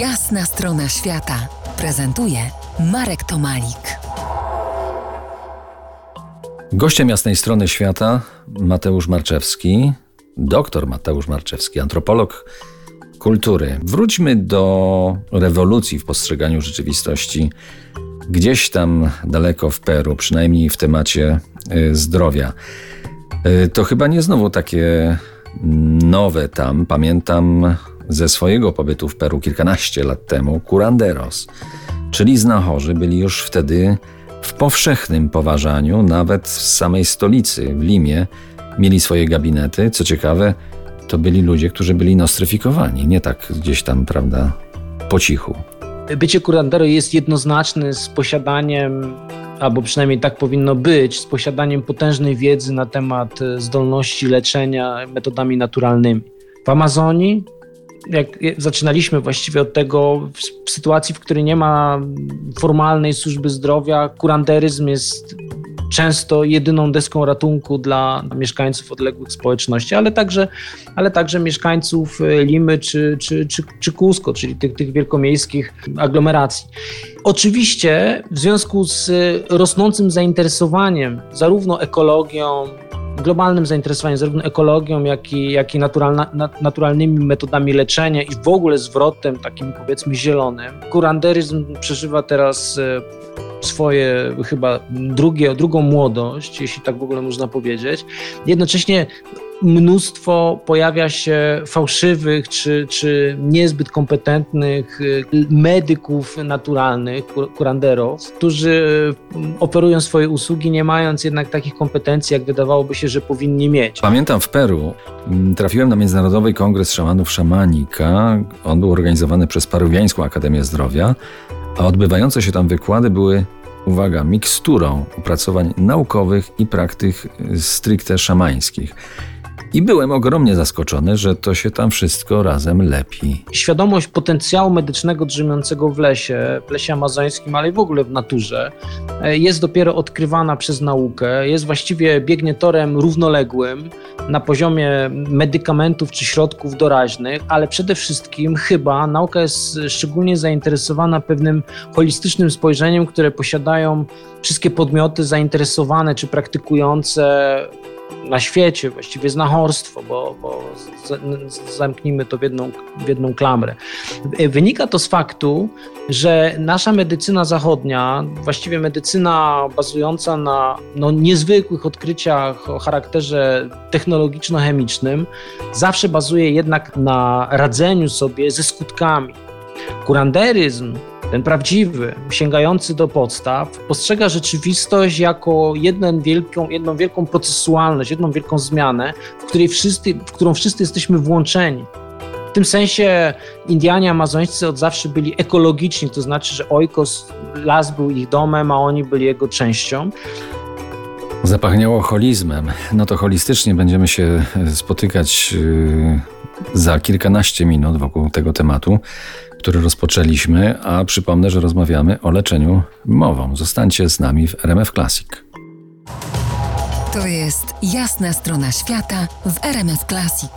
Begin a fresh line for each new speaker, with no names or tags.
Jasna strona świata prezentuje Marek Tomalik.
Gościem jasnej strony świata Mateusz Marczewski, doktor Mateusz Marczewski, antropolog kultury. Wróćmy do rewolucji w postrzeganiu rzeczywistości gdzieś tam daleko w Peru, przynajmniej w temacie y, zdrowia. Y, to chyba nie znowu takie nowe tam. Pamiętam ze swojego pobytu w Peru kilkanaście lat temu curanderos, czyli znachorzy byli już wtedy w powszechnym poważaniu, nawet w samej stolicy, w Limie, mieli swoje gabinety. Co ciekawe, to byli ludzie, którzy byli nostryfikowani, nie tak gdzieś tam, prawda, po cichu.
Bycie kurandero jest jednoznaczne z posiadaniem, albo przynajmniej tak powinno być, z posiadaniem potężnej wiedzy na temat zdolności leczenia metodami naturalnymi. W Amazonii jak zaczynaliśmy właściwie od tego, w sytuacji, w której nie ma formalnej służby zdrowia, kuranderyzm jest często jedyną deską ratunku dla mieszkańców odległych społeczności, ale także, ale także mieszkańców Limy czy, czy, czy, czy Cusco, czyli tych, tych wielkomiejskich aglomeracji. Oczywiście w związku z rosnącym zainteresowaniem zarówno ekologią, globalnym zainteresowaniem zarówno ekologią, jak i, jak i naturalna, naturalnymi metodami leczenia i w ogóle zwrotem takim powiedzmy zielonym. Kuranderyzm przeżywa teraz e, swoje chyba drugie, drugą młodość, jeśli tak w ogóle można powiedzieć. Jednocześnie mnóstwo pojawia się fałszywych czy, czy niezbyt kompetentnych y, medyków naturalnych, kuranderów, którzy y, oferują swoje usługi, nie mając jednak takich kompetencji, jak wydawałoby się, że powinni mieć.
Pamiętam w Peru, mm, trafiłem na Międzynarodowy Kongres Szamanów Szamanika. On był organizowany przez Paruwiańską Akademię Zdrowia, a odbywające się tam wykłady były uwaga, miksturą opracowań naukowych i praktyk stricte szamańskich. I byłem ogromnie zaskoczony, że to się tam wszystko razem lepi.
Świadomość potencjału medycznego drzemiącego w lesie, w lesie amazońskim, ale i w ogóle w naturze, e, jest dopiero odkrywana przez naukę. Jest właściwie biegnie torem równoległym na poziomie medykamentów czy środków doraźnych, ale przede wszystkim chyba nauka jest szczególnie zainteresowana pewnym holistycznym spojrzeniem, które posiadają wszystkie podmioty zainteresowane czy praktykujące na świecie, właściwie znachorstwo, bo, bo zamknijmy to w jedną, w jedną klamrę. Wynika to z faktu, że nasza medycyna zachodnia, właściwie medycyna bazująca na no, niezwykłych odkryciach o charakterze technologiczno-chemicznym, zawsze bazuje jednak na radzeniu sobie ze skutkami. Kuranderyzm ten prawdziwy, sięgający do podstaw, postrzega rzeczywistość jako jedną wielką, jedną wielką procesualność, jedną wielką zmianę, w, której wszyscy, w którą wszyscy jesteśmy włączeni. W tym sensie Indianie amazońscy od zawsze byli ekologiczni, to znaczy, że Oikos, las był ich domem, a oni byli jego częścią.
Zapachniało holizmem. No to holistycznie będziemy się spotykać yy, za kilkanaście minut wokół tego tematu który rozpoczęliśmy, a przypomnę, że rozmawiamy o leczeniu mową. Zostańcie z nami w RMF Classic.
To jest jasna strona świata w RMF Classic.